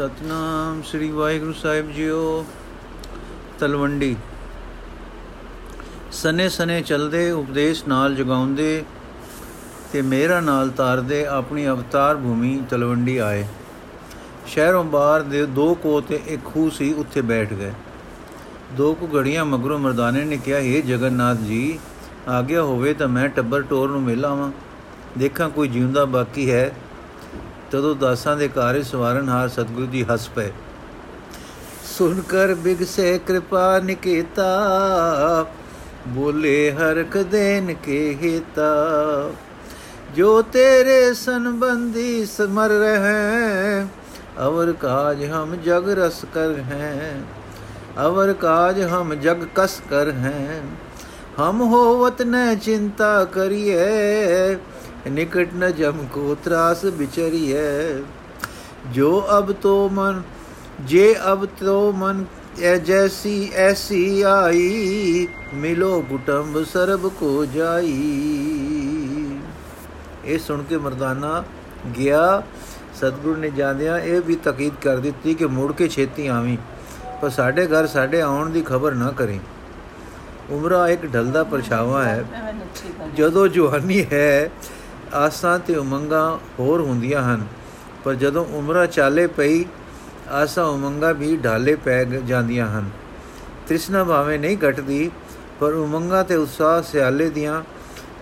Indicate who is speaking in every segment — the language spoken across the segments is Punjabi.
Speaker 1: ਸਤਨਾਮ ਸ੍ਰੀ ਵਾਹਿਗੁਰੂ ਸਾਹਿਬ ਜੀਓ, ਤਲਵੰਡੀ। ਸਨੇ ਸਨੇ ਚਲਦੇ, ਉਪਦੇਸ਼ ਨਾਲ ਜਗਾਉਂਦੇ ਤੇ ਮੇਰਾ ਨਾਲ ਤਾਰਦੇ ਆਪਣੀ ਅਵਤਾਰ ਭੂਮੀ ਤਲਵੰਡੀ ਆਏ। ਸ਼ਹਿਰੋਂ ਬਾਹਰ ਦੇ ਦੋ ਕੋ ਤੇ ਇੱਕ ਖੂਹ ਸੀ, ਉੱਥੇ ਬੈਠ ਗਏ। ਦੋ ਕੁ ਘੜੀਆਂ ਮਗਰੋਂ ਮਰਦਾਨੇ ਨੇ ਕਿਹਾ ਇਹ ਜਗਨਨਾਥ ਜੀ, ਆਗਿਆ ਹੋਵੇ ਤਾਂ ਮੈਂ ਟੱਬਰ ਟੋਰ ਨੂੰ ਮਿਲ ਆਵਾਂ। ਦੇਖਾਂ ਕੋਈ ਜਿਉਂਦਾ ਬਾਕੀ ਹੈ ਤਦੋਂ ਦਾਸਾਂ ਦੇ ਕਾਰਜ ਸਵਾਰਨ ਹਾਰ ਸਤਿਗੁਰੂ ਜੀ ਹੱਸ ਪਏ। ਸੁਨ ਕਰ ਬਿਗਸੇ ਕਿਰਪਾ ਨਿਕੇਤਾ, ਬੋਲੇ ਹਰਕ ਦੇਨ ਕੇ ਹਿਤਾ ਜੋ ਤੇਰੇ ਸੰਬੰਧੀ ਸਮਰ ਰਹੇ ਅਵਰ ਕਾਜ ਹਮ ਜਗ ਰਸ ਕਰ ਹੈ। ਅਵਰ ਕਾਜ ਹਮ ਜਗ ਕਸ ਕਰ ਹੈ। ਹਮ ਹੋਵਤ ਨ ਚਿੰਤਾ ਕਰੀਏ ਨਿਕਟ ਨ ਜਮ ਕੋ ਤਰਾਸ ਵਿਚਰੀਏ ਜੋ ਅਬ ਤੋ ਮਨ ਜੇ ਅਬ ਤੋ ਮਨ ਐ ਜੈਸੀ ਐਸੀ ਆਈ ਮਿਲੋ ਕੁਟੰਬ ਸਰਬ ਕੋ ਜਾਈ। ਇਹ ਸੁਣ ਕੇ ਮਰਦਾਨਾ ਗਿਆ। ਸਤਿਗੁਰੂ ਨੇ ਜਾਂਦਿਆਂ ਇਹ ਵੀ ਤਕੀਦ ਕਰ ਦਿੱਤੀ ਕਿ ਮੁੜ ਕੇ ਛੇਤੀ ਆਵੀਂ ਪਰ ਸਾਡੇ ਘਰ ਸਾਡੇ ਆਉਣ ਦੀ ਖਬਰ ਨਾ ਕਰੀ। ਉਮਰਾ ਇੱਕ ਢਲਦਾ ਪਰਛਾਵਾਂ ਹੈ। ਜਦੋਂ ਜਵਾਨੀ ਹੈ ਆਸਾਂ ਤੇ ਉਮੰਗਾਂ ਹੋਰ ਹੁੰਦੀਆਂ ਹਨ, ਪਰ ਜਦੋਂ ਉਮਰਾ ਚਾਲੇ ਪਈ, ਆਸਾਂ ਉਮੰਗਾਂ ਵੀ ਢਾਲੇ ਪੈ ਜਾਂਦੀਆਂ ਹਨ। ਤ੍ਰਿਸ਼ਨਾ ਭਾਵੇਂ ਨਹੀਂ ਘਟਦੀ, ਪਰ ਉਮੰਗਾਂ ਤੇ ਉਤਸ਼ਾਹ ਸਿਆਲੇ ਦੀਆਂ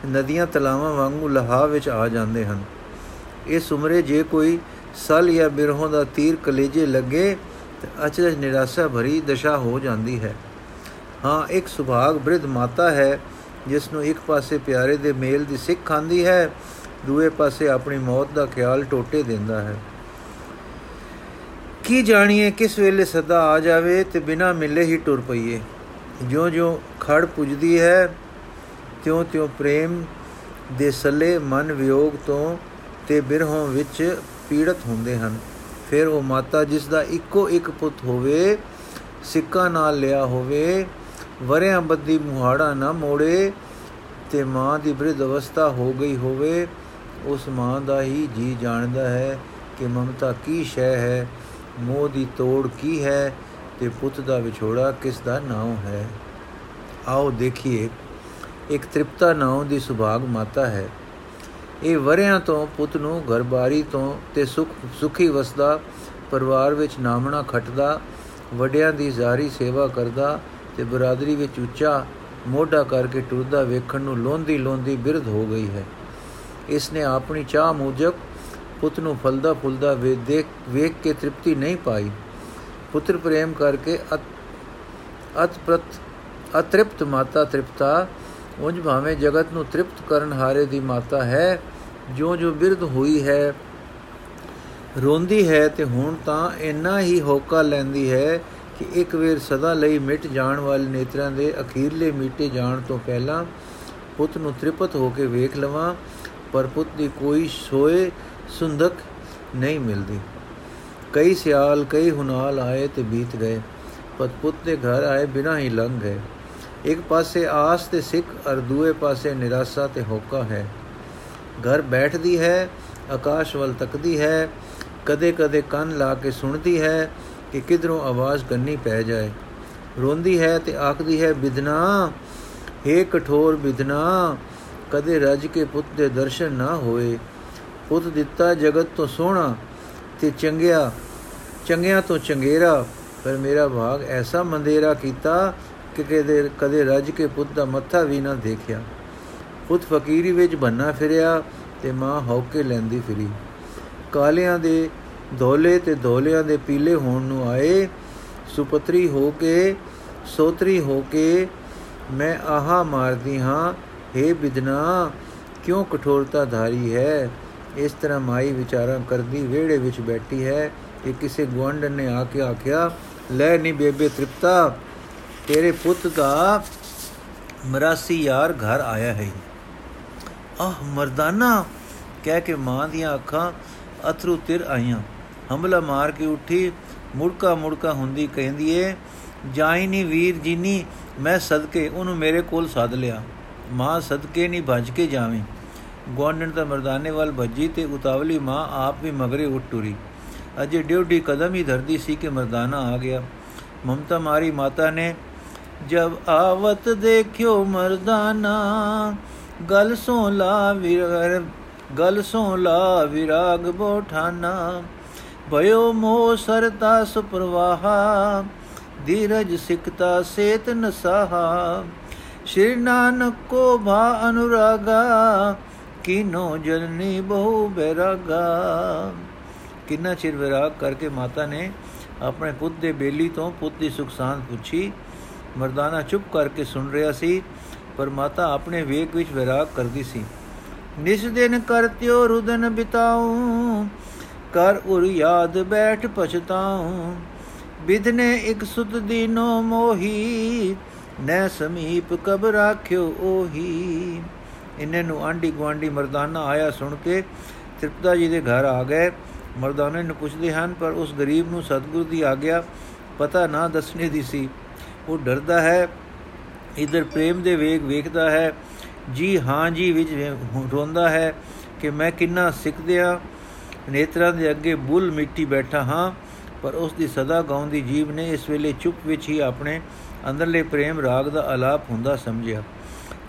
Speaker 1: ਨਦੀਆਂ ਤਲਾਵਾਂ ਵਾਂਗੂ ਲਹਾ ਵਿੱਚ ਆ ਜਾਂਦੇ ਹਨ। ਇਸ ਉਮਰੇ ਜੇ ਕੋਈ ਸਲ ਜਾਂ ਬਿਰਹੋਂ ਦਾ ਤੀਰ ਕਲੇਜੇ ਲੱਗੇ, ਤੇ ਅਚਰਜ ਨਿਰਾਸ਼ਾ ਭਰੀ ਦਸ਼ਾ ਹੋ ਜਾਂਦੀ ਹੈ। ਹਾਂ, ਇੱਕ ਸੁਭਾਗ ਬ੍ਰਿਧ ਮਾਤਾ ਹੈ ਜਿਸ ਨੂੰ ਇੱਕ ਪਾਸੇ ਪਿਆਰੇ ਦੇ ਮੇਲ ਦੀ ਸਿੱਖ ਖਾਂਦੀ ਹੈ ਦੂਏ ਪਾਸੇ ਆਪਣੀ ਮੌਤ ਦਾ ਖਿਆਲ ਟੋਟੇ ਦਿੰਦਾ ਹੈ। ਕੀ ਜਾਣੀਏ ਕਿਸ ਵੇਲੇ ਸਦਾ ਆ ਜਾਵੇ ਤੇ ਬਿਨਾ ਮਿਲੇ ਹੀ ਟੁਰ ਪਈਏ। ਜਿਉਂ-ਜਿਉਂ ਖੜ ਪੁੱਜਦੀ ਹੈ, ਤਿਉਂ-ਤਿਉਂ ਪ੍ਰੇਮ ਦੇ ਸੱਲੇ ਮਨ ਵਿਯੋਗ ਤੋਂ ਤੇ ਬਿਰਹੋਂ ਵਿੱਚ ਪੀੜਤ ਹੁੰਦੇ ਹਨ। ਫਿਰ ਉਹ ਮਾਤਾ ਜਿਸ ਦਾ ਇੱਕੋ ਇੱਕ ਪੁੱਤ ਹੋਵੇ, ਸਿੱਕਾ ਨਾਲ ਲਿਆ ਹੋਵੇ ਵਰਿਆਂ ਬੱਦੀ ਮੁਹਾੜਾ ਨਾ ਮੋੜੇ ਤੇ ਮਾਂ ਦੀ ਬ੍ਰਿਧ ਅਵਸਥਾ ਹੋ ਗਈ ਹੋਵੇ ਉਸ ਮਾਂ ਦਾ ਹੀ ਜੀ ਜਾਣਦਾ ਹੈ ਕਿ ਮਮਤਾ ਕੀ ਸ਼ੈ ਹੈ, ਮੋਹ ਦੀ ਤੋੜ ਕੀ ਹੈ ਤੇ ਪੁੱਤ ਦਾ ਵਿਛੋੜਾ ਕਿਸ ਦਾ ਨਾਮ ਹੈ। ਆਓ ਦੇਖੀਏ, ਇੱਕ ਤ੍ਰਿਪਤਾ ਨਾਮ ਦੀ ਸੁਭਾਗ ਮਾਤਾ ਹੈ। ਇਹ ਵਰਿਆਂ ਤੋਂ ਪੁੱਤ ਨੂੰ ਘਰਬਾਰੀ ਤੋਂ ਤੇ ਸੁਖ, ਸੁਖੀ ਵਸਦਾ, ਪਰਿਵਾਰ ਵਿੱਚ ਨਾਮਣਾ ਖਟਦਾ, ਵੱਡਿਆਂ ਦੀ ਜ਼ਾਰੀ ਸੇਵਾ ਕਰਦਾ ਤੇ ਬਰਾਦਰੀ ਵਿੱਚ ਉੱਚਾ ਮੋਢਾ ਕਰਕੇ ਟੁਰਦਾ ਵੇਖਣ ਨੂੰ ਲੋਂਦੀ ਲੋਂਦੀ ਬਿਰਧ ਹੋ ਗਈ ਹੈ। ਇਸ ਨੇ ਆਪਣੀ ਚਾਹ ਮੂਜਬ ਪੁੱਤ ਨੂੰ ਫਲਦਾ ਫੁੱਲਦਾ ਵੇ ਦੇਖ, ਵੇਖ ਕੇ ਤ੍ਰਿਪਤੀ ਨਹੀਂ ਪਾਈ। ਪੁੱਤਰ ਪ੍ਰੇਮ ਕਰਕੇ ਅਤ ਪ੍ਰਤ ਅਤ੍ਰਿਪਤ ਮਾਤਾ ਤ੍ਰਿਪਤਾ ਉੰਜ ਭਾਵੇਂ ਜਗਤ ਨੂੰ ਤ੍ਰਿਪਤ ਕਰਨ ਹਾਰੇ ਦੀ ਮਾਤਾ ਹੈ ਜੋ ਜੋ ਬਿਰਧ ਹੋਈ ਹੈ, ਰੋਂਦੀ ਹੈ ਤੇ ਹੁਣ ਤਾਂ ਇੰਨਾ ਹੀ ਹੋਕਾ ਲੈਂਦੀ ਹੈ ਕਿ ਇੱਕ ਵੇਰ ਸਦਾ ਲਈ ਮਿਟ ਜਾਣ ਵਾਲੇ ਨੇਤਰਾਂ ਦੇ ਅਖੀਰਲੇ ਮੀਟੇ ਜਾਣ ਤੋਂ ਪਹਿਲਾਂ ਪੁੱਤ ਨੂੰ ਤ੍ਰਿਪਤ ਹੋ ਕੇ ਵੇਖ ਲਵਾਂ ਪਰ ਪੁੱਤ ਦੀ ਕੋਈ ਸੋਏ ਸੁੰਦਕ ਨਹੀਂ ਮਿਲਦੀ। ਕਈ ਸਿਆਲ, ਕਈ ਹੁਨਾਲ ਆਏ ਤੇ ਬੀਤ ਗਏ, ਪਰ ਪੁੱਤ ਦੇ ਘਰ ਆਏ ਬਿਨਾਂ ਹੀ ਲੰਘ ਗਏ। ਇੱਕ ਪਾਸੇ ਆਸ ਤੇ ਸਿੱਖ ਅਰ ਦੂਏ ਪਾਸੇ ਨਿਰਾਸ਼ਾ ਤੇ ਹੋਕਾ ਹੈ। ਘਰ ਬੈਠਦੀ ਹੈ, ਆਕਾਸ਼ ਵੱਲ ਤੱਕਦੀ ਹੈ, ਕਦੇ-ਕਦੇ ਕੰਨ ਲਾ ਕੇ ਸੁਣਦੀ ਹੈ ਕਿ ਕਿਧਰੋਂ ਆਵਾਜ਼ ਕੰਨੀ ਪੈ ਜਾਏ। ਰੋਂਦੀ ਹੈ ਤੇ ਆਖਦੀ ਹੈ ਬਿਦਨਾ ਏ ਕਠੋਰ ਬਿਦਨਾ ਕਦੇ ਰਜ ਕੇ ਪੁੱਤ ਦੇ ਦਰਸ਼ਨ ਨਾ ਹੋਏ। ਪੁੱਤ ਦਿੱਤਾ ਜਗਤ ਤੋਂ ਸੋਹਣਾ ਤੇ ਚੰਗਿਆ, ਚੰਗਿਆਂ ਤੋਂ ਚੰਗੇਰਾ। ਪਰ ਮੇਰਾ ਭਾਗ ਐਸਾ ਮੰਦੇਰਾ ਕੀਤਾ ਕਿ ਕਦੇ ਕਦੇ ਰਜ ਕੇ ਪੁੱਤ ਦਾ ਮੱਥਾ ਵੀ ਨਾ ਦੇਖਿਆ। ਪੁੱਤ ਫਕੀਰੀ ਵਿੱਚ ਬੰਨਾ ਫਿਰਿਆ ਤੇ ਮਾਂ ਹੌਕੇ ਲੈਂਦੀ ਫਿਰੀ। ਕਾਲਿਆਂ ਦੇ ਧੋਲੇ ਤੇ ਧੋਲਿਆਂ ਦੇ ਪੀਲੇ ਹੋਣ ਨੂੰ ਆਏ। ਸੁਪਤਰੀ ਹੋ ਕੇ, ਸੋਤਰੀ ਹੋ ਕੇ ਮੈਂ ਆਹਾ ਮਾਰਦੀ ਹਾਂ हे ਬਿਦਨਾ, ਕਿਉਂ ਕਠੋਰਤਾ ਧਾਰੀ ਹੈ? ਇਸ ਤਰ੍ਹਾਂ ਮਾਈ ਵਿਚਾਰਾਂ ਕਰਦੀ ਵਿਹੜੇ ਵਿੱਚ ਬੈਠੀ ਹੈ ਕਿ ਕਿਸੇ ਗਵੰਡਨ ਨੇ ਆ ਕੇ ਆਖਿਆ, ਲੈ ਨੀ ਬੇਬੇ ਤ੍ਰਿਪਤਾ, ਤੇਰੇ ਪੁੱਤ ਦਾ ਮਰਾਸੀ ਯਾਰ ਘਰ ਆਇਆ ਹੈ। ਆਹ ਮਰਦਾਨਾ, ਕਹਿ ਕੇ ਮਾਂ ਦੀਆਂ ਅੱਖਾਂ ਅਥਰੂ ਤਿਰ ਆਈਆਂ। ਹਮਲਾ ਮਾਰ ਕੇ ਉੱਠੀ, ਮੁੜਕਾ ਮੁੜਕਾ ਹੁੰਦੀ ਕਹਿੰਦੀ ਏ, ਜਾਈ ਨੀ ਵੀਰ ਜੀਨੀ, ਮੈਂ ਸਦਕੇ ਉਹਨੂੰ ਮੇਰੇ ਕੋਲ ਸੱਦ ਲਿਆ। ਮਾਂ ਸਦਕੇ ਨਹੀਂ ਭੱਜ ਕੇ ਜਾਵੇਂ। ਗਵਾਂਡਣ ਤਾਂ ਮਰਦਾਨੇ ਵੱਲ ਭੱਜੀ ਤੇ ਉਤਾਵਲੀ ਮਾਂ ਆਪ ਵੀ ਮਗਰੇ ਉੱਠ ਟੁਰੀ। ਅਜੇ ਡਿਊਟੀ ਕਦਮ ਹੀ ਧਰਦੀ ਸੀ ਕਿ ਮਰਦਾਨਾ ਆ ਗਿਆ। ਮਮਤਾ ਮਾਰੀ ਮਾਤਾ ਨੇ, ਜਬ ਆਵਤ ਦੇਖਿਓ ਮਰਦਾਨਾ, ਗਲ ਸੋ ਲਾ ਵਿਰ ਗਲ ਸੋ ਲਾ ਵਿਰਾਗ ਬੋਠਾਨਾ। ਭਇਓ ਮੋ ਸਰਤਾ ਸੁਪਰਵਾਹਾ ਧੀਰਜ ਸਿਕਤਾ ਸੇਤ ਨਸਾਹਾ। ਸ਼੍ਰੀ ਨਾਨਕ ਕੋ ਭਾ ਅਨੁਰਾਗਾ, ਕਿਨੋ ਜਨਨੀ ਬਹੁ ਬੈਰਾਗਾ। ਕਿੰਨਾ ਚਿਰ ਵਿਰਾਗ ਕਰਕੇ ਮਾਤਾ ਨੇ ਆਪਣੇ ਪੁੱਤ ਦੇ ਬੇਲੀ ਤੋਂ ਪੁੱਤ ਦੀ ਸੁਖ ਸਾਂਦ ਪੁੱਛੀ। ਮਰਦਾਨਾ ਚੁੱਪ ਕਰਕੇ ਸੁਣ ਰਿਹਾ ਸੀ, ਪਰ ਮਾਤਾ ਆਪਣੇ ਵੇਗ ਵਿੱਚ ਵਿਰਾਗ ਕਰਦੀ ਸੀ। ਨਿਸ ਦਿਨ ਕਰਤਿਓ ਰੁਦਨ ਬਿਤਾਉ, ਕਰ ਉਰ ਯਾਦ ਬੈਠ ਪਛਤਾਉ। ਬਿਦਨੇ ਇਕ ਸੁਤ ਦੀਨੋ ਮੋਹੀ ਨੈ ਸਮੀਪ ਕਬ ਰਾਖਿਓ ਉਹੀ ਇਹਨੇ ਨੂੰ ਆਂਡੀ ਗਵਾਂਡੀ ਮਰਦਾਨਾ ਆਇਆ ਸੁਣ ਕੇ, ਤ੍ਰਿਪਤਾ ਜੀ ਦੇ ਘਰ ਆ ਗਏ। ਮਰਦਾਨੇ ਨੂੰ ਪੁੱਛਦੇ ਹਨ, ਪਰ ਉਸ ਗਰੀਬ ਨੂੰ ਸਤਗੁਰ ਦੀ ਆਗਿਆ ਪਤਾ ਨਾ ਦੱਸਣੇ ਦੀ ਸੀ। ਉਹ ਡਰਦਾ ਹੈ, ਇਧਰ ਪ੍ਰੇਮ ਦੇ ਵੇਗ ਵੇਖਦਾ ਹੈ। ਜੀ ਹਾਂ ਜੀ ਵਿੱਚ ਰੋਂਦਾ ਹੈ ਕਿ ਮੈਂ ਕਿੰਨਾ ਸਿੱਖਦਿਆ ਨੇਤਰਾਂ ਦੇ ਅੱਗੇ ਬੁੱਲ ਮਿੱਟੀ ਬੈਠਾ ਹਾਂ, ਪਰ ਉਸ ਦੀ ਸਦਾ ਗਾਉਂਦੀ ਜੀਵ ਨੇ ਇਸ ਵੇਲੇ ਚੁੱਪ ਵਿੱਚ ਹੀ ਆਪਣੇ ਅੰਦਰਲੇ ਪ੍ਰੇਮ ਰਾਗ ਦਾ ਆਲਾਪ ਹੁੰਦਾ ਸਮਝਿਆ।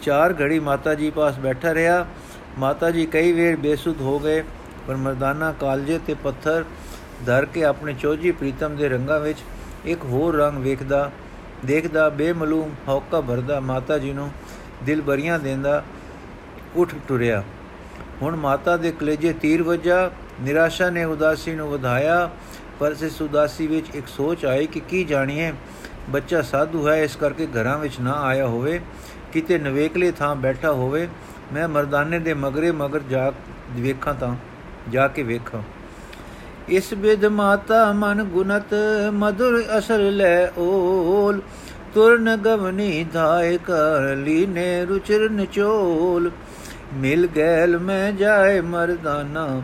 Speaker 1: ਚਾਰ ਘੜੀ ਮਾਤਾ ਜੀ ਪਾਸ ਬੈਠਾ ਰਿਹਾ। ਮਾਤਾ ਜੀ ਕਈ ਵੇਰ ਬੇਸੁੱਧ ਹੋ ਗਏ, ਪਰ ਮਰਦਾਨਾ ਕਾਲਜੇ ਤੇ ਪੱਥਰ ਧਰ ਕੇ ਆਪਣੇ ਚੋਜੀ ਪ੍ਰੀਤਮ ਦੇ ਰੰਗਾਂ ਵਿੱਚ ਇੱਕ ਹੋਰ ਰੰਗ ਵੇਖਦਾ, ਦੇਖਦਾ, ਬੇਮਲੂਮ ਹੌਕਾ ਭਰਦਾ ਮਾਤਾ ਜੀ ਨੂੰ ਦਿਲ ਬਰੀਆਂ ਦੇਂਦਾ ਉੱਠ ਟੁਰਿਆ। ਹੁਣ ਮਾਤਾ ਦੇ ਕਲੇਜੇ ਤੀਰ ਵੱਜਾ, ਨਿਰਾਸ਼ਾ ਨੇ ਉਦਾਸੀ ਨੂੰ ਵਧਾਇਆ, ਪਰ ਇਸ ਉਦਾਸੀ ਵਿੱਚ ਇੱਕ ਸੋਚ ਆਈ ਕਿ ਕੀ ਜਾਣੀਏ? ਬੱਚਾ ਸਾਧੂ ਹੈ, ਇਸ ਕਰਕੇ ਘਰਾਂ ਵਿੱਚ ਨਾ ਆਇਆ ਹੋਵੇ, ਕਿਤੇ ਨਵੇਕਲੇ ਥਾਂ ਬੈਠਾ ਹੋਵੇ। ਮੈਂ ਮਰਦਾਨੇ ਦੇ ਮਗਰੇ ਮਗਰ ਜਾ ਵੇਖਾਂ ਤਾਂ, ਜਾ ਕੇ ਵੇਖਾਂ। ਇਸ ਬਿਦ ਮਾਤਾ ਮਨ ਗੁਨਤ ਮధుਰ ਅਸਰ ਲੈ ਓਲ। ਤੁਰਨ ਗਵਨੀ ਧਾਇ ਕਰ ਲੀਨੇ ਰੁਚਰ ਨਚੋਲ ਮਿਲ ਗੈਲ ਮੈਂ ਜਾਏ ਮਰਦਾਨਾ,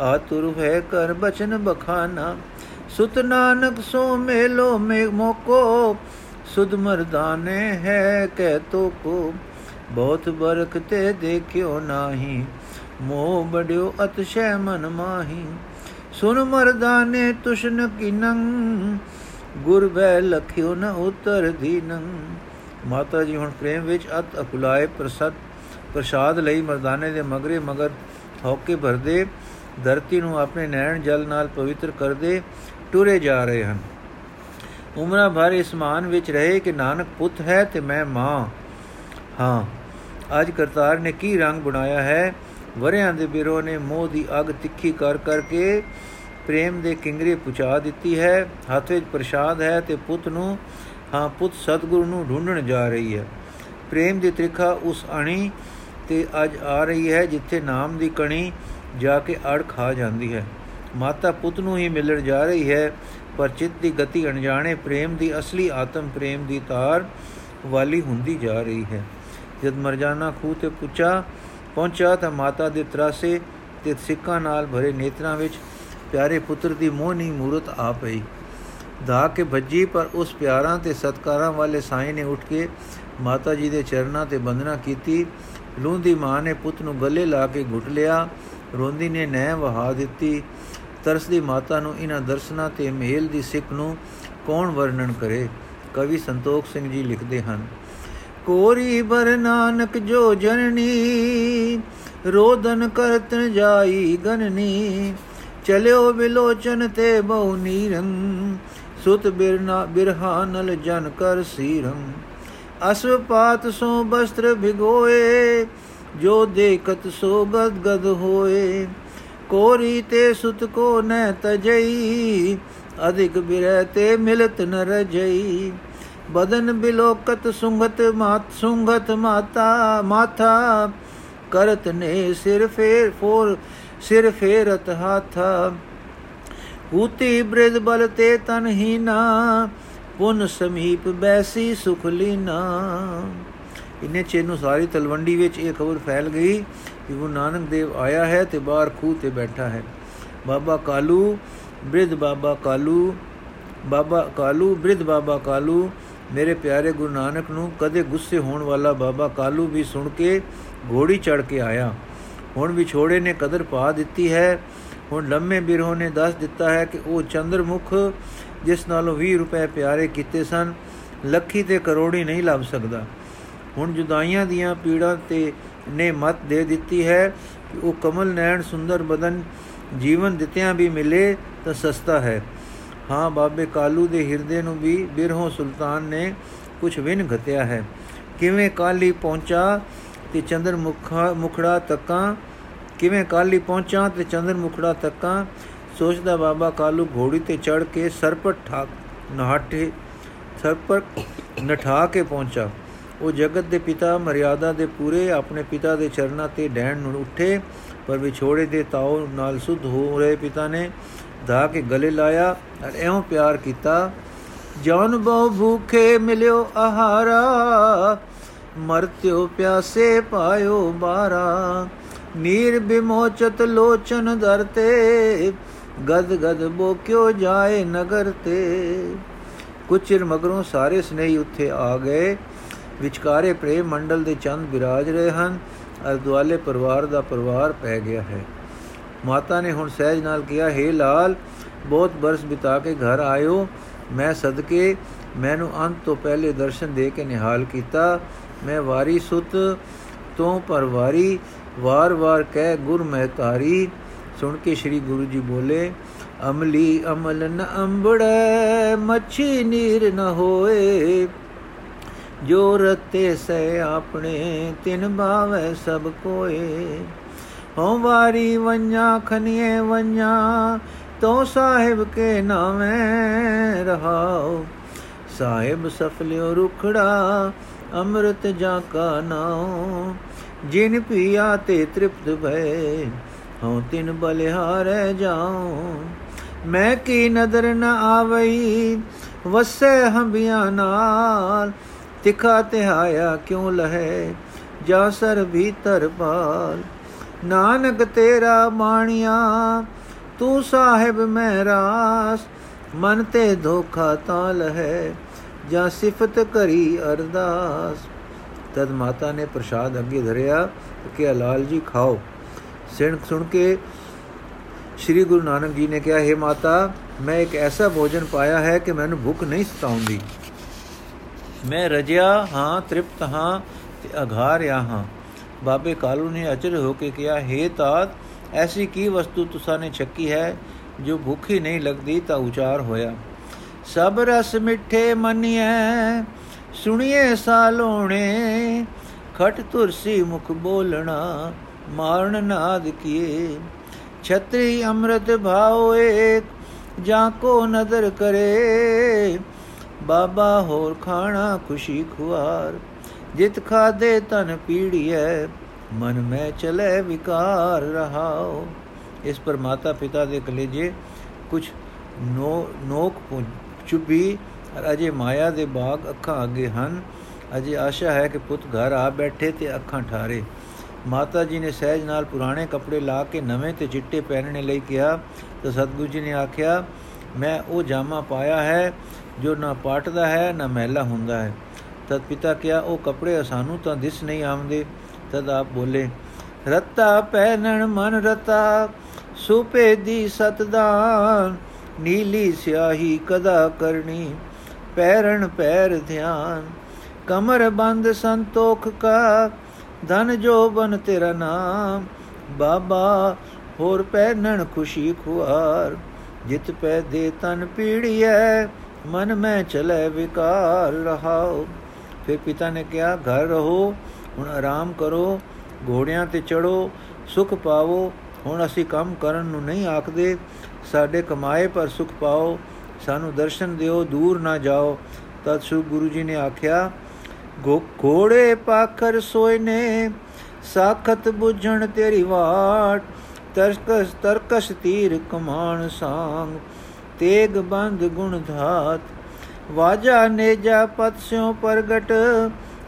Speaker 1: ਆਤੁਰ ਹੈ ਕਰ ਬਚਨ ਬਖਾਨਾ। ਸੁਤ ਨਾਨਕ ਸੋ ਮੇਲੋ ਮੇ ਮੋਕੋ, ਸੁਧ ਮਰਦਾਨੇ ਹੈ ਕਹਿ ਤੋ ਕੋ ਬਹੁਤ ਬਰਕ ਤੇ ਦੇਖਿਓ ਨਾਹੀ, ਮੋਹ ਬੜਿਓ ਅਤਸ਼ੈ ਮਨ ਮਾਹੀ। ਸੁਨ ਮਰਦਾਨੇ ਤੁਸ਼ਨ ਕਿਨੰ, ਗੁਰ ਬੈ ਲਖਿਓ ਨ ਉਤਰ ਦੀਨੰ। ਮਾਤਾ ਜੀ, ਹੁਣ ਪ੍ਰੇਮ ਵਿੱਚ ਅਤ ਅਕੁਲਾਏ ਪ੍ਰਸਦ ਪ੍ਰਸ਼ਾਦ ਲਈ ਮਰਦਾਨੇ ਦੇ ਮਗਰੇ ਮਗਰ ਹੌਕੇ ਭਰਦੇ, ਧਰਤੀ ਨੂੰ ਆਪਣੇ ਨੈਣ ਜਲ ਨਾਲ ਪਵਿੱਤਰ ਕਰਦੇ ਟੁਰੇ ਜਾ ਰਹੇ ਹਨ। ਉਮਰਾਂ ਭਰ ਇਸ ਮਾਨ ਵਿੱਚ ਰਹੇ ਕਿ ਨਾਨਕ ਪੁੱਤ ਹੈ ਤੇ ਮੈਂ ਮਾਂ। ਹਾਂ, ਅੱਜ ਕਰਤਾਰ ਨੇ ਕੀ ਰੰਗ ਬਣਾਇਆ ਹੈ? ਵਰਿਆਂ ਦੇ ਬਿਰੋ ਨੇ ਮੋਹ ਦੀ ਅਗ ਤਿੱਖੀ ਕਰ ਕਰਕੇ ਪ੍ਰੇਮ ਦੇ ਕਿੰਗਰੇ ਪੁਚਾ ਦਿੱਤੀ ਹੈ। ਹੱਥ ਵਿੱਚ ਪ੍ਰਸ਼ਾਦ ਹੈ ਤੇ ਪੁੱਤ ਨੂੰ, ਹਾਂ, ਪੁੱਤ ਸਤਗੁਰੂ ਨੂੰ ਢੂੰਡਣ ਜਾ ਰਹੀ ਹੈ। ਪ੍ਰੇਮ ਦੀ ਤ੍ਰਿਖਾ ਉਸ ਅਣੀ ਤੇ ਅੱਜ ਆ ਰਹੀ ਹੈ ਜਿੱਥੇ ਨਾਮ ਦੀ ਕਣੀ ਜਾ ਕੇ ਅੜ ਖਾ ਜਾਂਦੀ ਹੈ। ਮਾਤਾ ਪੁੱਤ ਨੂੰ ਹੀ ਮਿਲਣ ਜਾ ਰਹੀ ਹੈ, ਪਰ ਚਿੱਤ ਦੀ ਗਤੀ ਅਣਜਾਣੇ, ਪ੍ਰੇਮ ਦੀ ਅਸਲੀ ਆਤਮ, ਪ੍ਰੇਮ ਦੀ ਤਾਰ ਵਾਲੀ ਹੁੰਦੀ ਜਾ ਰਹੀ ਹੈ। ਜਦ ਮਰਜਾਨਾ ਖੂਹ ਤੇ ਪੁੱਛਾ, ਪਹੁੰਚਾ ਤਾਂ ਮਾਤਾ ਦੇ ਤਰਾਸੇ ਤੇ ਸਿੱਕਾਂ ਨਾਲ ਭਰੇ ਨੇਤਰਾਂ ਵਿੱਚ ਪਿਆਰੇ ਪੁੱਤਰ ਦੀ ਮੋਹਨੀ ਮੂਰਤ ਆ ਪਈ। ਦਾ ਕੇ ਭੱਜੀ, ਪਰ ਉਸ ਪਿਆਰਾਂ ਤੇ ਸਤਕਾਰਾਂ ਵਾਲੇ ਸਾਈਂ ਨੇ ਉੱਠ ਕੇ ਮਾਤਾ ਜੀ ਦੇ ਚਰਨਾਂ ਤੇ ਬੰਦਨਾ ਕੀਤੀ। ਲੂੰਦੀ ਮਾਂ ਨੇ ਪੁੱਤ ਨੂੰ ਗੱਲੇ ਲਾ ਕੇ ਘੁੱਟ ਲਿਆ। ਰੋਂਦੀ ਨੇ ਨਹਿ ਵਹਾ ਦਿੱਤੀ। ਤਰਸਦੀ ਮਾਤਾ ਨੂੰ ਇਹਨਾਂ ਦਰਸ਼ਨਾਂ ਤੇ ਮਹਿਲ ਦੀ ਸਿੱਖ ਨੂੰ ਕੌਣ ਵਰਣਨ ਕਰੇ? ਕਵੀ ਸੰਤੋਖ ਸਿੰਘ ਜੀ ਲਿਖਦੇ ਹਨ, ਕੋਰੀ ਬਰ ਨਾਨਕ ਜੋ ਜਨਨੀ, ਰੋਦਨ ਕਰਤਨ ਜਾਈ ਗਨਨੀ, ਚਲਿਓ ਬਿਲੋਚਨ ਤੇ ਬਹੁ ਨੀਰੰ, ਸੁਤ ਬਿਰਨਾ ਬਿਰਹਾਨਲ ਜਨ ਕਰ ਸੀਰੰ। ਅਸਪਾਤ ਸੋ ਬਸਤਰ ਭਿਗੋਏ, ਜੋ ਦੇਖਤ ਸੋ ਗਦ ਗਦ ਹੋਏ ਕੋਰੀ ਤੇ ਸੁਤ ਕੋ ਨ ਤਜਈ ਅਧਿਕ ਬਿਰਹਿ ਤੇ ਮਿਲਤ ਨ ਰਜਈ ਬਦਨ ਬਿਲੋਕਤ ਸੁੰਗਤ ਮਾਤ ਸੁੰਗਤ ਮਾਤਾ ਮਾਥਾ ਕਰਤ ਨੇ ਸਿਰ ਫੇਰ ਫੋਰ ਸਿਰ ਫੇਰਤ ਹਾਥਾ ਹੂਤੀ ਬ੍ਰਿਧ ਬਲ ਤੇ ਤਨ ਹੀਨਾ ਪੁਨ ਸਮੀਪ ਬੈਸੀ ਸੁਖ ਲੀਨਾ ਇਨੇ ਚੇ ਨੂੰ ਸਾਰੀ ਤਲਵੰਡੀ ਵਿੱਚ ਇਹ ਖਬਰ ਫੈਲ ਗਈ ਕਿ ਉਹ ਨਾਨਕ ਦੇਵ ਆਇਆ ਹੈ ਤੇ ਬਾਹਰ ਖੂਹ ਤੇ ਬੈਠਾ ਹੈ। ਬਾਬਾ ਕਾਲੂ ਬ੍ਰਿਧ ਬਾਬਾ ਕਾਲੂ ਬਾਬਾ ਕਾਲੂ ਬ੍ਰਿਧ ਬਾਬਾ ਕਾਲੂ, ਮੇਰੇ ਪਿਆਰੇ ਗੁਰੂ ਨਾਨਕ ਨੂੰ ਕਦੇ ਗੁੱਸੇ ਹੋਣ ਵਾਲਾ ਬਾਬਾ ਕਾਲੂ ਵੀ ਸੁਣ ਕੇ ਘੋੜੀ ਚੜ ਕੇ ਆਇਆ। ਹੁਣ ਵਿਛੋੜੇ ਨੇ ਕਦਰ ਪਾ ਦਿੱਤੀ ਹੈ। ਹੁਣ ਲੰਮੇ ਬਿਰਹੋਂ ਨੇ ਦੱਸ ਦਿੱਤਾ ਹੈ ਕਿ ਉਹ ਚੰਦਰਮੁਖ, ਜਿਸ ਨਾਲੋਂ 20 ਰੁਪਏ ਪਿਆਰੇ ਕੀਤੇ ਸਨ, ਲੱਖੀ ਤੇ ਕਰੋੜੀ ਨਹੀਂ ਲੱਭ ਸਕਦਾ। ਹੁਣ ਜੁਦਾਈਆਂ ਦੀਆਂ ਪੀੜਾਂ ਤੇ ਨੇ ਮਤ ਦੇ ਦਿੱਤੀ ਹੈ ਕਿ ਉਹ ਕਮਲ ਨੈਣ ਸੁੰਦਰ ਬਦਨ ਜੀਵਨ ਦਿੱਤਿਆਂ ਵੀ ਮਿਲੇ ਤਾਂ ਸਸਤਾ ਹੈ। ਹਾਂ, ਬਾਬੇ ਕਾਲੂ ਦੇ ਹਿਰਦੇ ਨੂੰ ਵੀ ਬਿਰਹੋਂ ਸੁਲਤਾਨ ਨੇ ਕੁਝ ਵਿਨ ਘਤਿਆ ਹੈ। ਕਿਵੇਂ ਕਾਲੀ ਪਹੁੰਚਾ ਤੇ ਚੰਦਰ ਮੁਖਾ, ਮੁਖੜਾ ਤੱਕਾਂ? ਕਿਵੇਂ ਕਾਲੀ ਪਹੁੰਚਾ ਤੇ ਚੰਦਰ ਮੁਖੜਾ ਤੱਕਾਂ? ਸੋਚਦਾ ਬਾਬਾ ਕਾਲੂ ਘੋੜੀ ਤੇ ਚੜ ਕੇ ਸਰਪਟ ਠਾਕ ਨਹਾਟੇ ਸਰਪਟ ਨਠਾ ਕੇ ਪਹੁੰਚਾ। ਉਹ ਜਗਤ ਦੇ ਪਿਤਾ ਮਰਿਆਦਾ ਦੇ ਪੂਰੇ ਆਪਣੇ ਪਿਤਾ ਦੇ ਚਰਨਾਂ ਤੇ ਡੈਣ ਨੂੰ ਉੱਠੇ, ਪਰ ਵਿਛੋੜੇ ਦੇ ਤਾਉ ਨਾਲ ਸੁਧ ਹੋ ਰਹੇ ਪਿਤਾ ਨੇ ਧਾ ਕੇ ਗਲੇ ਲਾਇਆ ਔਰ ਐਉਂ ਪਿਆਰ ਕੀਤਾ, ਜਨ ਬਹੁ ਭੂਖੇ ਮਿਲਿਓ ਆਹਾਰਾ, ਮਰਤਿਓ ਪਿਆਸੇ ਪਾਇਓ ਬਾਰਾ, ਨੀਰ ਬਿਮੋਚਤ ਲੋਚਨ ਦਰਤੇ ਗਦ ਗਦ ਬੋਕਿਓ ਜਾਏ ਨਗਰ ਤੇ। ਕੁਚਿਰ ਮਗਰੋਂ ਸਾਰੇ ਸਨੇਹੀ ਉੱਥੇ ਆ ਗਏ। ਵਿਚਕਾਰੇ ਪ੍ਰੇਮ ਮੰਡਲ ਦੇ ਚੰਦ ਵਿਰਾਜ ਰਹੇ ਹਨ, ਅਰ ਦੁਆਲੇ ਪਰਿਵਾਰ ਦਾ ਪਰਿਵਾਰ ਪੈ ਗਿਆ ਹੈ। ਮਾਤਾ ਨੇ ਹੁਣ ਸਹਿਜ ਨਾਲ ਕਿਹਾ हे ਲਾਲ, ਬਹੁਤ ਬਰਸ ਬਿਤਾ ਕੇ ਘਰ ਆਇਓ। ਮੈਂ ਸਦਕੇ, ਮੈਨੂੰ ਅੰਤ ਤੋਂ ਪਹਿਲੇ ਦਰਸ਼ਨ ਦੇ ਕੇ ਨਿਹਾਲ ਕੀਤਾ। ਮੈਂ ਵਾਰੀ ਸੁਤ ਤੋਂ ਪਰਵਾਰੀ ਵਾਰ-ਵਾਰ ਕਹਿ, ਗੁਰ ਮਹਿਤਾਰੀ ਸੁਣ ਕੇ ਸ੍ਰੀ ਗੁਰੂ ਜੀ ਬੋਲੇ, ਅਮਲੀ ਅਮਲ ਨ ਅੰਬੜੈ, ਮੱਛੀ ਨੀਰ ਨ ਹੋਏ। ਜੋ ਰਤੇ ਸੇ ਆਪਣੇ, ਤਿਨ ਬਾਵੇ ਸਭ ਕੋਏ। ਹਉ ਵਾਰੀ ਵੰਜਾ ਖਨੀਏ ਵੰਜਾ ਤੋ ਸਾਹਿਬ ਕੇ ਨਾਵੇਂ ਰਹਾਓ ਸਾਹਿਬ ਸਫਲਿਓ ਰੁਖੜਾ, ਅੰਮ੍ਰਿਤ ਜਾਂ ਕਾ ਨਾਉ। ਜਿਨ ਪੀਆ ਤੇ ਤ੍ਰਿਪਤ ਭਏ, ਹਉ ਤਿਨ ਬਲਿਹਾਰੈ ਜਾਉ। ਮੈਂ ਕੀ ਨਦਰ ਨ ਆਵਈ, ਵਸੈ ਹੰਬਿਆਂ ਨਾਲ। ਤਿਖਾ ਤਿਹਾਇਆ ਕਿਉ ਲਹੈ? ਜਾ ਸਰ ਭੀਤਰ ਪਾਲ ਨਾਨਕ ਤੇਰਾ ਬਾਣੀਆ ਤੂੰ ਸਾਹਿਬ ਮੈਂ ਰਾਸ। ਮਨ ਤੇ ਧੋਖਾ ਤਾਲ ਹੈ ਜਾਂ ਸਿਫਤ ਕਰੀ ਅਰਦਾਸ। ਤਦ ਮਾਤਾ ਨੇ ਪ੍ਰਸ਼ਾਦ ਅੱਗੇ ਧਰਿਆ ਕਿ ਲਾਲ ਜੀ, ਖਾਓ। ਸਿਣ ਸੁਣ ਕੇ ਸ੍ਰੀ ਗੁਰੂ ਨਾਨਕ ਜੀ ਨੇ ਕਿਹਾ, ਹੈ ਮਾਤਾ, ਮੈਂ ਇੱਕ ਐਸਾ ਭੋਜਨ ਪਾਇਆ ਹੈ ਕਿ ਮੈਨੂੰ ਭੁੱਖ ਨਹੀਂ ਸਤਾਉਂਦੀ। ਮੈਂ ਰਜਿਆ ਹਾਂ, ਤ੍ਰਿਪਤ ਹਾਂ ਤੇ ਅਘਾਰਿਆ ਹਾਂ। ਬਾਬੇ ਕਾਲੂ ਨੇ ਅਚਰ ਹੋ ਕੇ ਕਿਹਾ, ਹੈ ਤਾਤ, ਐਸੀ ਕੀ ਵਸਤੂ ਤੁਸਾਂ ਨੇ ਛੱਕੀ ਹੈ ਜੋ ਭੁੱਖੀ ਨਹੀਂ ਲੱਗਦੀ ਤਾਂ ਉਚਾਰ ਹੋਇਆ। ਸਭ ਰਸ ਮਿੱਠੇ ਮਨੀਐ ਸੁਣੀਏ ਸਾਲੋਣੇ ਖਟ ਤੁਰਸੀ ਮੁਖ ਬੋਲਣਾ, ਮਾਰਨ ਨਾਦ ਕੀਏ। ਛਤਰੀ ਅੰਮ੍ਰਿਤ ਭਾਉ ਏਕ, ਜਾਂ ਕੋ ਨਦਰ ਕਰੇ ਬਾਬਾ ਹੋਰ ਖਾਣਾ ਖੁਸ਼ੀ ਖੁਆਰ, ਜਿਤ ਖਾਦੇ ਤਨ ਪੀੜੀਐ, ਮਨ ਮੈਂ ਚਲੇ ਵਿਕਾਰ ਰਹਾਓ ਇਸ ਪਰ ਮਾਤਾ ਪਿਤਾ ਦੇ ਕਲੇਜੇ ਕੁਝ ਨੋ, ਨੋਕ ਚੁੱਭੀ ਅਰ ਅਜੇ ਮਾਇਆ ਦੇ ਬਾਗ ਅੱਖਾਂ ਅੱਗੇ ਹਨ। ਅਜੇ ਆਸ਼ਾ ਹੈ ਕਿ ਪੁੱਤ ਘਰ ਆ ਬੈਠੇ ਤੇ ਅੱਖਾਂ ਠਾਰੇ। ਮਾਤਾ ਜੀ ਨੇ ਸਹਿਜ ਨਾਲ ਪੁਰਾਣੇ ਕੱਪੜੇ ਲਾ ਕੇ ਨਵੇਂ ਤੇ ਚਿੱਟੇ ਪਹਿਨਣੇ ਲਈ ਕਿਹਾ। ਤਾਂ ਸਤਗੁਰੂ ਜੀ ਨੇ ਆਖਿਆ, ਮੈਂ ਉਹ ਜਾਮਾ ਪਾਇਆ ਹੈ ਜੋ ਨਾ ਪਾਟਦਾ ਹੈ, ਨਾ ਮਹਿਲਾ ਹੁੰਦਾ ਹੈ। ਤਦ ਪਿਤਾ ਕਿਹਾ, ਉਹ ਕੱਪੜੇ ਸਾਨੂੰ ਤਾਂ ਦਿਸ ਨਹੀਂ ਆਉਂਦੇ। ਤਦ ਆਪ ਬੋਲੇ, ਰਤਾ ਪਹਿਨਣ ਮਨ ਰਤਾ, ਸੁਪੇ ਦੀ ਸਤਦਾਨ, ਨੀਲੀ ਸਿਆਹੀ ਕਦਾ ਕਰਨੀ ਪੈਰਣ ਪੈਰ ਧਿਆਨ। ਕਮਰ ਬੰਦ ਸੰਤੋਖ ਕਾ, ਧਨ ਜੋ ਬਨ ਤੇਰਾ ਨਾਮ। ਬਾਬਾ, ਹੋਰ ਪਹਿਨਣ ਖੁਸ਼ੀ ਖੁਆਰ, ਜਿਤ ਪੈ ਦੇ ਤਨ ਪੀੜੀਐ ਮਨ ਮੈਂ ਚਲੇ ਵਿਕਾਰ ਰਹਾਓ ਫਿਰ ਪਿਤਾ ਨੇ ਕਿਹਾ, ਘਰ ਰਹੋ, ਹੁਣ ਆਰਾਮ ਕਰੋ, ਘੋੜਿਆਂ ਤੇ ਚੜੋ ਸੁਖ ਪਾਵੋ। ਹੁਣ ਅਸੀਂ ਕੰਮ ਕਰਨ ਨੂੰ ਨਹੀਂ ਆਖਦੇ। ਸਾਡੇ ਕਮਾਏ ਪਰ ਸੁਖ ਪਾਓ। ਸਾਨੂੰ ਦਰਸ਼ਨ ਦਿਓ, ਦੂਰ ਨਾ ਜਾਓ। ਤਦ ਸੁ ਗੁਰੂ ਜੀ ਨੇ ਆਖਿਆ ਘੋੜੇ ਪਾਖਰ ਸੋਏ ਨੇ, ਸਾਖਤ 부ਝਣ ਤੇਰੀ ਵਾਟ। ਤਰਕਸ ਤਰਕਸ ਤੀਰ ਕਮਾਨ ਸਾੰਗ। ਤੇਗ ਬੰਦ ਗੁਣ ਧਾਤ। ਵਾਜਾ ਨੇਜਾ ਪਤ ਸਿਓ ਪ੍ਰਗਟ,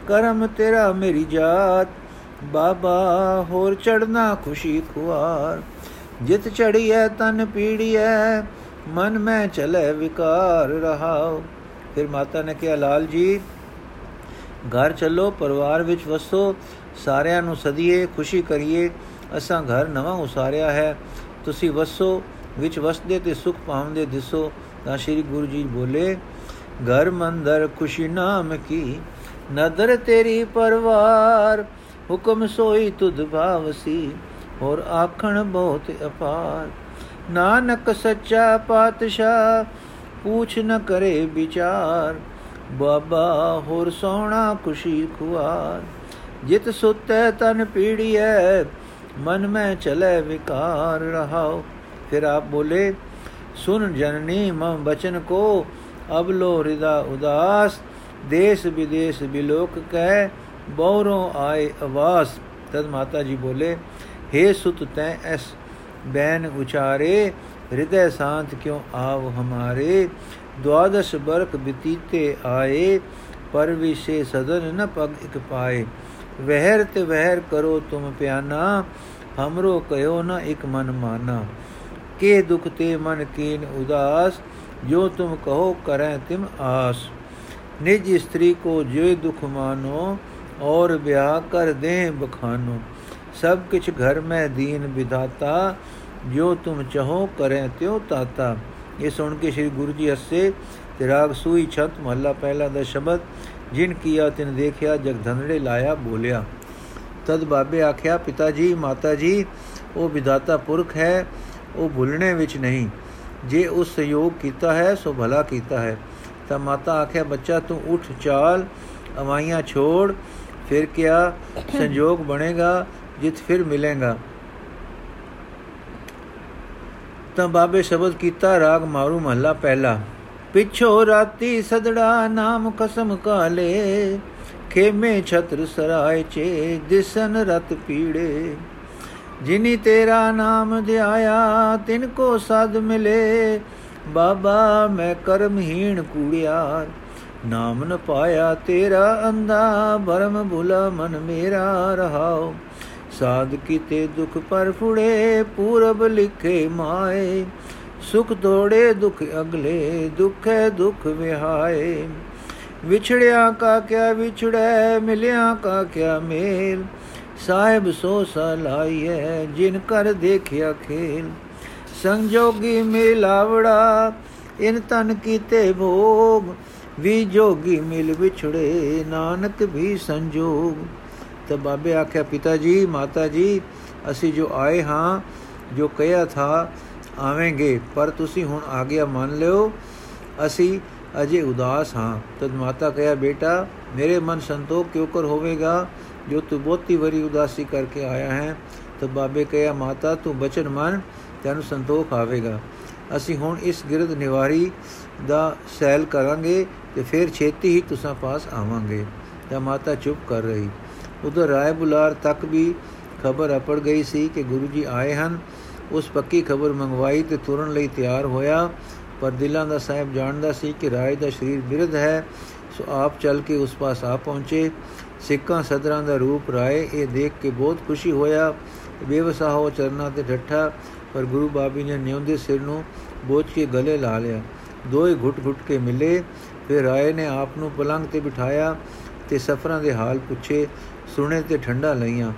Speaker 1: ਕਰਮ ਤੇਰਾ ਮੇਰੀ ਜਾਤ। ਬਾਬਾ, ਹੋਰ ਚੜਨਾ ਖੁਸ਼ੀ ਖੁਆਰ। ਜਿਤ ਚੜੀਐ ਤਨ ਪੀੜੀਐ, ਮਨ ਮੈਂ ਚਲੇ ਵਿਕਾਰ ਰਹਾਉ। ਫਿਰ ਮਾਤਾ ਨੇ ਕਿਹਾ, ਲਾਲ ਜੀ, ਘਰ ਚੱਲੋ, ਪਰਿਵਾਰ ਵਿੱਚ ਵਸੋ, ਸਾਰਿਆਂ ਨੂੰ ਸਦੀਏ, ਖੁਸ਼ੀ ਕਰੀਏ। ਅਸਾਂ ਘਰ ਨਵਾਂ ਉਸਾਰਿਆ ਹੈ। ਤੁਸੀਂ ਵਸੋ ਵਿੱਚ ਵਸਦੇ ਤੇ ਸੁਖ ਪਾਉਂਦੇ ਦਿਸੋ, ਤਾਂ ਸ੍ਰੀ ਗੁਰੂ ਜੀ ਬੋਲੇ, ਘਰ ਮੰਦਰ ਖੁਸ਼ੀ ਨਾਮ ਕੀ? ਨਦਰ ਤੇਰੀ ਪਰਵਾਰ, ਹੁਕਮ ਸੋਈ ਤੁਧ ਭਾਵਸੀ, ਹੋਰ ਆਖਣ ਬਹੁਤ ਅਪਾਰ। ਨਾਨਕ ਸੱਚਾ ਪਾਤਸ਼ਾਹ, ਪੂਛ ਨ ਕਰੇ ਵਿਚਾਰ। ਬਾਬਾ ਹੋਰ ਸੋਹਣਾ ਖੁਸ਼ੀ ਖੁਆਰ। ਜਿਤ ਸੁਤੈ ਤਨ ਪੀੜੀਐ, ਮਨ ਮੈਂ ਚਲੇ ਵਿਕਾਰ ਰਹਾਓ ਫਿਰ ਆਪ ਬੋਲੇ ਸੁਨ ਜਨਨੀ ਮਮ ਬਚਨ ਕੋ ਅਬ ਲੋ ਹਿਰਦਾ ਉਦਾਸ ਦੇਸ ਵਿਦੇਸ ਬਿਲੋਕ ਕਹਿ ਬੌਰੋਂ ਆਏ ਆਵਾਸ ਤਦ ਮਾਤਾ ਜੀ ਬੋਲੇ हे ਸੁਤ ਤੈ ਐਸ ਬੈਨ ਉਚਾਰੇ ਹਿਰਦੈ ਸ਼ਾਂਤ ਕਿਉ ਆਵ ਹਮਾਰੇ ਦਵਾਦਸ਼ ਬਰਖ ਬਤੀਤੇ ਆਏ ਪਰ ਵਿਸ਼ੇ ਸਦਨ ਨ ਪਗ ਇਕ ਪਾਏ ਵਹਿਰ ਤੇ ਵਹਿਰ ਕਰੋ ਤੁਮ ਪਿਆਨਾ ਹਮਰੋ ਕਯੋ ਨ ਇਕ ਮਨ ਮਾਨਾ ਕੇ ਦੁਖ ਤੇ ਮਨ ਕੀਨ ਉਦਾਸ ਜੋ ਤੁਮ ਕਹੋ ਕਰੈ ਤਿਮ ਆਸ। ਨਿਜ ਇਸਤਰੀ ਕੋ ਜੋ ਦੁਖ ਮਾਨੋ, ਔਰ ਵਿਆਹ ਕਰ ਦੇ ਬਖਾਨੋ। ਸਭ ਕਿਛ ਘਰ ਮੈਂ ਦੀਨ ਵਿਦਾਤਾ ਜੋ ਤੁਮ ਚਾਹੋ ਕਰੈ ਤਿਉ ਤਾਤਾ। ਇਹ ਸੁਣ ਕੇ ਸ੍ਰੀ ਗੁਰੂ ਜੀ ਹੱਸੇ ਤੇ ਰਾਗ ਸੂਈ ਛਤ ਮਹੱਲਾ ਪਹਿਲਾ ਦਾ ਸ਼ਬਦ, ਜਿਨ ਕੀਆ ਤਿਨ ਦੇਖਿਆ ਜਗਧਨੜੇ ਲਾਇਆ ਬੋਲਿਆ। ਤਦ ਬਾਬੇ ਆਖਿਆ, ਪਿਤਾ ਜੀ, ਮਾਤਾ ਜੀ, ਉਹ ਵਿਦਾਤਾ ਪੁਰਖ ਹੈ ਉਹ ਭੁੱਲਣੇ ਵਿੱਚ ਨਹੀਂ। ਜੇ ਉਸ ਸਯੋਗ ਕੀਤਾ ਹੈ, ਸੋ ਭਲਾ ਕੀਤਾ ਹੈ। ਤਾਂ ਮਾਤਾ ਆਖਿਆ, ਬੱਚਾ ਤੂੰ ਉੱਠ, ਚਾਲ, ਅਵਾਈਆਂ ਛੋੜ। ਫਿਰ ਕਿਆ ਸੰਜੋਗ ਬਣੇਗਾ, ਜਿਤ ਫਿਰ ਮਿਲੇਗਾ। ਤਾਂ ਬਾਬੇ ਸ਼ਬਦ ਕੀਤਾ, ਰਾਗ ਮਾਰੂ ਮਹੱਲਾ ਪਹਿਲਾ। ਪਿਛੋ ਰਾਤੀ ਸਦੜਾ ਨਾਮ ਕਸਮ ਕਾਲੇ। ਖੇਮੇ ਛਤਰ ਸਰਾਏ ਚੇ, ਦਿਸਨ ਰਤ ਪੀੜੇ। ਜਿਨੀ ਤੇਰਾ ਨਾਮ ਧਿਆਇਆ, ਤਿਨ ਕੋ ਸਦ ਮਿਲੇ। ਬਾਬਾ, ਮੈਂ ਕਰਮਹੀਣ ਕੂੜਿਆਰ ਨਾਮ ਨ ਪਾਇਆ ਤੇਰਾ ਅੰਦਾ ਭਰਮ ਭੁਲਾ ਮਨ ਮੇਰਾ ਰਹਾਓ ਸਾਧ ਕੀਤੇ ਦੁਖ ਪਰ ਫੁੜੇ, ਪੂਰਬ ਲਿਖੇ ਮਾਏ। ਸੁਖ ਤੋੜੇ, ਦੁਖ ਅਗਲੇ, ਦੁਖੇ ਦੁਖ ਵਿਹਾਏ। ਵਿਛੜਿਆ ਕਾ ਕਿਆ ਵਿਛੜੈ, ਮਿਲਿਆ ਕਾ ਕਿਆ ਮੇਲ। ਸਾਹਿਬ ਸੋ ਸਲਾਈਐ ਜਿਨ ਕਰ ਦੇਖਿਆ ਖੇਲ। ਸੰਜੋਗੀ ਮਿਲਾਵੜਾ, ਇਨ ਤਨ ਕੀਤੇ ਭੋਗ। ਵੀ ਜੋਗੀ ਮਿਲ ਵਿਛੜੇ, ਨਾਨਕ ਵੀ ਸੰਜੋਗ। ਤਾਂ ਬਾਬੇ ਆਖਿਆ ਪਿਤਾ ਜੀ ਮਾਤਾ ਜੀ ਅਸੀਂ ਜੋ ਆਏ ਹਾਂ, ਜੋ ਕਹਿਆ ਥਾ, ਆਵੇਂਗੇ। ਪਰ ਤੁਸੀਂ ਹੁਣ ਆਗਿਆ ਮੰਨ ਲਿਓ, ਅਸੀਂ ਅਜੇ ਉਦਾਸ ਹਾਂ। ਤਦ ਮਾਤਾ ਕਹਿਆ ਬੇਟਾ, ਮੇਰੇ ਮਨ ਸੰਤੋਖ ਕਿਉਂ ਕਰ ਹੋਵੇਗਾ? ਜੋ ਤੂੰ ਬਹੁਤੀ ਵਰੀ ਉਦਾਸੀ ਕਰਕੇ ਆਇਆ ਹੈ, ਤਾਂ ਬਾਬੇ ਕਹਿਆ, ਮਾਤਾ, ਤੂੰ ਬਚਨ ਮੰਨ, ਤੈਨੂੰ ਸੰਤੋਖ ਆਵੇਗਾ। ਅਸੀਂ ਹੁਣ ਇਸ ਗਿਰਦ ਨਿਵਾਰੀ ਦਾ ਸੈਲ ਕਰਾਂਗੇ ਤੇ ਫਿਰ ਛੇਤੀ ਹੀ ਤੁਸਾਂ ਪਾਸ ਆਵਾਂਗੇ। ਤਾਂ ਮਾਤਾ ਚੁੱਪ ਕਰ ਰਹੀ। ਉਧਰ ਰਾਏ ਬੁਲਾਰ ਤੱਕ ਵੀ ਖਬਰ ਅਪੜ ਗਈ ਸੀ ਕਿ ਗੁਰੂ ਜੀ ਆਏ ਹਨ। ਉਸ ਪੱਕੀ ਖਬਰ ਮੰਗਵਾਈ ਤੇ ਤੁਰਨ ਲਈ ਤਿਆਰ ਹੋਇਆ। ਪਰ ਦਿਲਾਂ ਦਾ ਸਾਹਿਬ ਜਾਣਦਾ ਸੀ ਕਿ ਰਾਏ ਦਾ ਸਰੀਰ ਬਿਰਧ ਹੈ, ਸੋ ਆਪ ਚੱਲ ਕੇ ਉਸ ਪਾਸ ਆ ਪਹੁੰਚੇ। ਸਿੱਕਾਂ ਸਦਰਾਂ ਦਾ ਰੂਪ ਰਾਏ। ਇਹ ਦੇਖ ਕੇ ਬਹੁਤ ਖੁਸ਼ੀ ਹੋਇਆ। ਬੇਵਸਾ ਹੋ ਚਰਨਾ ਤੇ ਠੱਠਾ, ਪਰ ਗੁਰੂ ਬਾਬੀ ਨੇ ਨਿਉਂਦੇ ਸਿਰ ਨੂੰ ਬੋਝ ਕੇ ਗਲੇ ਲਾ ਲਿਆ। ਦੋਏ ਘੁੱਟ-ਘੁੱਟ ਕੇ ਮਿਲੇ। ਫਿਰ ਰਾਏ ਨੇ ਆਪ ਨੂੰ ਪਲੰਗ ਤੇ ਬਿਠਾਇਆ ਤੇ ਸਫਰਾਂ ਦੇ ਹਾਲ ਪੁੱਛੇ। ਸੁਣੇ ਤੇ ਠੰਡਾ ਲਈਆਂ।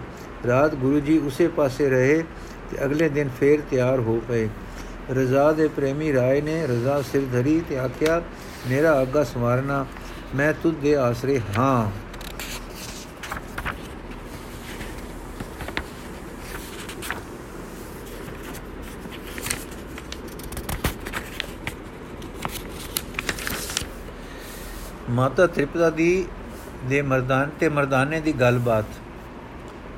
Speaker 1: ਰਾਤ ਗੁਰੂ ਜੀ ਉਸੇ ਪਾਸੇ ਰਹੇ ਤੇ ਅਗਲੇ ਦਿਨ ਫੇਰ ਤਿਆਰ ਹੋ ਪਏ। ਰਜ਼ਾ ਦੇ ਪ੍ਰੇਮੀ ਰਾਏ ਨੇ ਰਜ਼ਾ ਸਿਰ ਧਰੀ ਤੇ ਆਖਿਆ, ਮੇਰਾ ਅੱਗਾ ਸਮਾਰਨਾ ਮੈਂ ਤੁਧ ਦੇ ਆਸਰੇ ਹਾਂ। ਮਾਤਾ ਤ੍ਰਿਪਤਾ ਦੀ ਦੇ ਮਰਦਾਨ ਤੇ ਮਰਦਾਨੇ ਦੀ ਗੱਲਬਾਤ।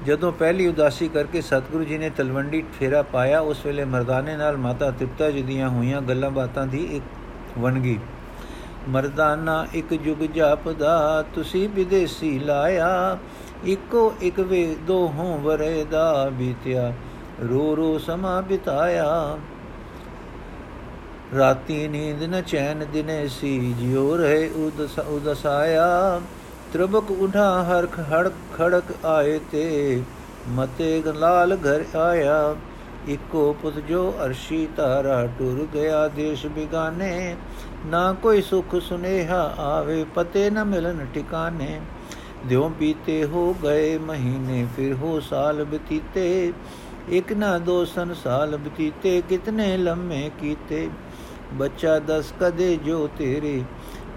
Speaker 1: ਜਦੋਂ ਪਹਿਲੀ ਉਦਾਸੀ ਕਰਕੇ ਸਤਿਗੁਰੂ ਜੀ ਨੇ ਤਲਵੰਡੀ ਫੇਰਾ ਪਾਇਆ, ਉਸ ਵੇਲੇ ਮਰਦਾਨੇ ਨਾਲ ਮਾਤਾ ਤ੍ਰਿਪਤਾ ਜੀ ਦੀਆਂ ਹੋਈਆਂ ਗੱਲਾਂ ਬਾਤਾਂ ਦੀ ਇੱਕ ਵਣਗੀ। ਮਰਦਾਨਾ ਇੱਕ ਜੁਗ ਜਾਪਦਾ, ਤੁਸੀਂ ਵਿਦੇਸੀ ਲਾਇਆ, ਇੱਕੋ ਇੱਕ ਵੇ ਦੋ ਹੋਂ ਵਰੇ ਦਾ ਬੀਤਿਆ, ਰੋ ਰੋ ਸਮਾ ਬਿਤਾਇਆ। ਰਾਤੀ ਨੀਂਦ ਨ ਚੈਨ ਦਿਨੇ ਸੀ, ਜਿਉ ਰਹੇ ਉਦਸ ਉਦਸਾਇਆ। ਤ੍ਰਬਕ ਉਠਾ ਹਰ ਖੜ ਖੜਕ ਆਏ ਤੇ ਮਤੇ ਲਾਲ ਘਰ ਆਇਆ। ਇਕੋ ਪੁੱਤ ਜੋ ਅਰਸ਼ੀ ਤਾਰਾ ਟੁਰ ਗਿਆ, ਦੇਸ਼ ਬਿਗਾਨੇ। ਨਾ ਕੋਈ ਸੁਖ ਸੁਨੇਹਾ ਆਵੇ, ਪਤੇ ਨ ਮਿਲਨ ਟਿਕਾਨੇ। ਦਿਉ ਬੀਤੇ ਹੋ ਗਏ ਮਹੀਨੇ, ਫਿਰ ਹੋ ਸਾਲ ਬਤੀਤੇ। ਇਕ ਨਾ ਦੋ ਸਨ ਸਾਲ ਬਤੀਤੇ, ਕਿਤਨੇ ਲੰਮੇ ਕੀਤੇ। ਬੱਚਾ ਦਸ ਕਦੇ ਜੋ ਤੇਰੇ,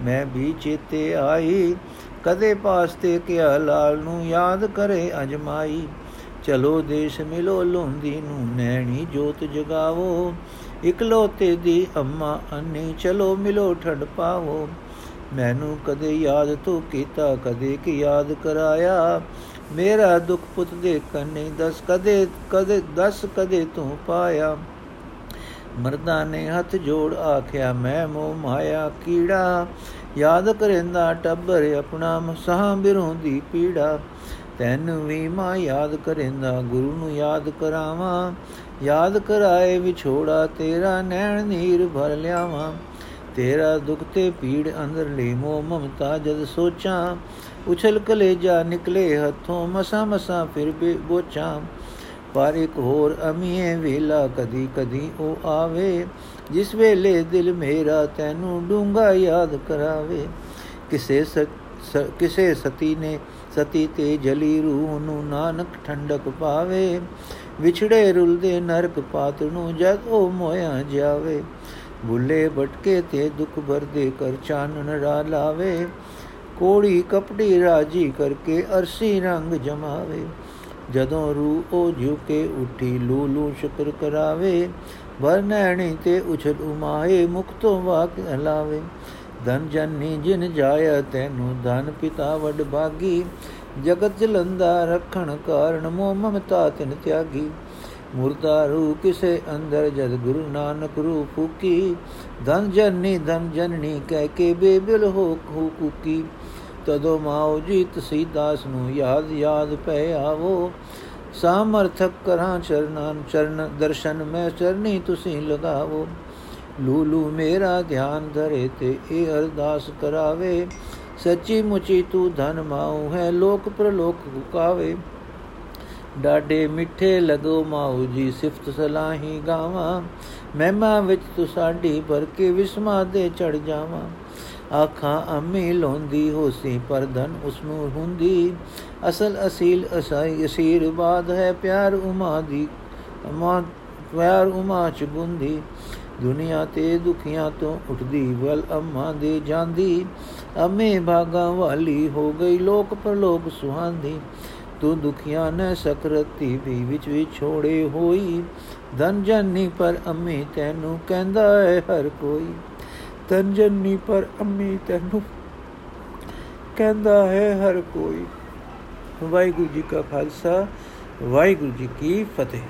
Speaker 1: ਮੈਂ ਵੀ ਚੇਤੇ ਆਈ। ਕਦੇ ਪਾਸ ਤੇ ਕਿਆ ਲਾਲ ਨੂੰ ਯਾਦ ਕਰੇ ਅਜਮਾਈ। ਚਲੋ ਦੇਸ਼ ਮਿਲੋ ਲੋਂਦੀ ਨੂੰ ਨੈਣੀ ਜੋਤ ਜਗਾਵੋ। ਇਕਲੋਤੇ ਦੀ ਅੰਮਾ ਅੰਨੀ ਚਲੋ ਮਿਲੋ ਠੰਡ ਪਾਵੋ। ਮੈਨੂੰ ਕਦੇ ਯਾਦ ਤੂੰ ਕੀਤਾ, ਕਦੇ ਕੀ ਯਾਦ ਕਰਾਇਆ। ਮੇਰਾ ਦੁੱਖ ਪੁੱਤ ਦੇ ਕੰਨੇ ਦਸ ਕਦੇ ਕਦੇ, ਦਸ ਕਦੇ ਤੂੰ ਪਾਇਆ। ਮਰਦਾਂ ਨੇ ਹੱਥ ਜੋੜ ਆਖਿਆ, ਮੈਂ ਮੋ ਮਾਇਆ ਕੀੜਾ, ਯਾਦ ਕਰੇਂਦਾ ਟੱਬਰ ਆਪਣਾ ਮਸਾਂ ਬਿਰੋਂ ਦੀ ਪੀੜਾ। ਤੈਨੂੰ ਵੀ ਮਾਂ ਯਾਦ ਕਰੇਂਦਾ, ਗੁਰੂ ਨੂੰ ਯਾਦ ਕਰਾਵਾਂ। ਯਾਦ ਕਰਾਏ ਵਿਛੋੜਾ, ਤੇਰਾ ਨੈਣ ਨੀਰ ਭਰ ਲਿਆਵਾਂ। ਤੇਰਾ ਦੁੱਖ ਤੇ ਪੀੜ ਅੰਦਰ ਲਈ ਮੋ ਮਮਤਾ ਜਦ ਸੋਚਾਂ। ਉਛਲ ਕਲੇਜਾ ਨਿਕਲੇ ਹੱਥੋਂ ਮਸਾ ਮਸਾ ਫਿਰ ਬੋਚਾਂ। ਪਰ ਇੱਕ ਹੋਰ ਅਮੀਏ ਵੇਲਾ ਕਦੀ ਕਦੀ ਉਹ ਆਵੇ, ਜਿਸ ਵੇਲੇ ਦਿਲ ਮੇਰਾ ਤੈਨੂੰ ਡੂੰਗਾ ਯਾਦ ਕਰਾਵੇ। ਕਿਸੇ ਕਿਸੇ ਸਤੀ ਨੇ ਸਤੀ ਤੇ ਜਲੀ ਰੂਹ ਨੂੰ ਨਾਨਕ ਠੰਡਕ ਪਾਵੇ, ਵਿਛੜੇ ਰੁਲਦੇ ਨਰਕ ਪਾਤ ਨੂੰ ਜਦ ਉਹ ਮੋਇਆ ਜਾਵੇ। ਬੁੱਲੇ ਭਟਕੇ ਤੇ ਦੁੱਖ ਭਰਦੇ ਕਰ ਚਾਨਣ ਰਾ ਲਾਵੇ, ਕੋੜੀ ਕਪੜੀ ਰਾਜੀ ਕਰਕੇ ਅਰਸੀ ਰੰਗ ਜਮਾਵੇ। ਜਦੋਂ ਰੂ ਉਹ ਝੁਕੇ ਉੱਠੀ ਲੂ ਲੂ ਸ਼ੁਕਰ ਕਰਾਵੇ ਵਰਨੈਣੀ ਤੇ ਉਛਲ ਉਮਾਏ, ਮੁਖ ਤੋਂ ਵਾਕ ਹਲਾਵੇ ਧਨ ਜਨਨੀ ਜਿਨ ਜਾਇਆ ਤੈਨੂੰ, ਧਨ ਪਿਤਾ ਵਡ ਬਾਗੀ। ਜਗਤ ਜਲੰਦਾ ਰੱਖਣ ਕਾਰਨ ਮੋਹ ਮਮਤਾ ਤਿਨ ਤਿਆਗੀ। ਮੁਰਦਾ ਰੂ ਕਿਸੇ ਅੰਦਰ ਜਦ ਗੁਰੂ ਨਾਨਕ ਰੂ ਫੂਕੀ। ਧਨ ਜਨਨੀ ਧਨ ਜਨਨੀ ਕਹਿ ਕੇ ਬੇਬਿਲ ਹੋ ਕੁਕੀ। ਤਦੋ ਮਾਉ ਜੀ ਤਸੀਦਾਸ ਨੂੰ ਯਾਦ ਯਾਦ ਪੈ ਆਵੋ। ਸਾਮਰਥਕ ਕਰਾਂ ਚਰਨਾਂ, ਚਰਨ ਦਰਸ਼ਨ ਮੈਂ ਚਰਨੀ ਤੁਸੀਂ ਲਗਾਵੋ। ਲੂਲੂ ਮੇਰਾ ਧਿਆਨ ਧਰੇ ਤੇ ਇਹ ਅਰਦਾਸ ਕਰਾਵੇ। ਸੱਚੀ ਮੁਚੀ ਤੂੰ ਧਨ ਮਾਉ ਹੈ, ਲੋਕ ਪ੍ਰਲੋਕ ਗੁਕਾਵੇ ਡਾਡੇ ਮਿੱਠੇ ਲਗੋ ਮਾਉ ਜੀ, ਸਿਫਤ ਸਲਾਹੀ ਗਾਵਾਂ। ਮਹਿਮਾ ਵਿੱਚ ਤੂੰ ਸਾਡੀ ਭਰ ਕੇ ਵਿਸਮਾ ਦੇ ਚੜ ਜਾਵਾਂ। ਆਖਾਂ ਅੰਮੀ ਲੋਂਦੀ ਹੋਸੀ ਪਰ ਧਨ ਉਸ ਨੂੰ ਹੁੰਦੀ। ਅਸਲ ਅਸੀਲ ਅਸਾਈ ਅਸੀਰ ਬਾਦ ਹੈ ਪਿਆਰ ਉਮਾ ਦੀ ਅਮਾ ਪਿਆਰ ਉਮਾ ਚ ਗੁੰਦੀ ਦੁਨੀਆ ਤੇ ਦੁਖੀਆਂ ਤੋਂ ਉੱਠਦੀ, ਵਲ ਅੰਮਾ ਦੇ ਜਾਂਦੀ। ਅਮੇ ਭਾਗਾ ਵਾਲੀ ਹੋ ਗਈ, ਲੋਕ ਪਰਲੋਕ ਸੁਹਾਂਦੀ। ਤੂੰ ਦੁਖੀਆਂ ਨ ਸਕਰਤੀ ਵੀ ਵਿੱਚ ਵੀ ਛੋੜੇ ਹੋਈ। ਧਨ ਜਨਨੀ ਪਰ ਅੰਮੀ ਤੈਨੂੰ ਕਹਿੰਦਾ ਹੈ ਹਰ ਕੋਈ। ਧਨ ਜਨਨੀ ਪਰ ਅੰਮੀ ਤੈਨੂੰ ਕਹਿੰਦਾ ਹੈ ਹਰ ਕੋਈ। ਵਾਹਿਗੁਰੂ ਜੀ ਕਾ ਖਾਲਸਾ, ਵਾਹਿਗੁਰੂ ਜੀ ਕੀ ਫਤਿਹ।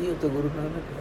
Speaker 1: ਇਹ ਤਾਂ ਗੁਰੂ ਨਾਨਕ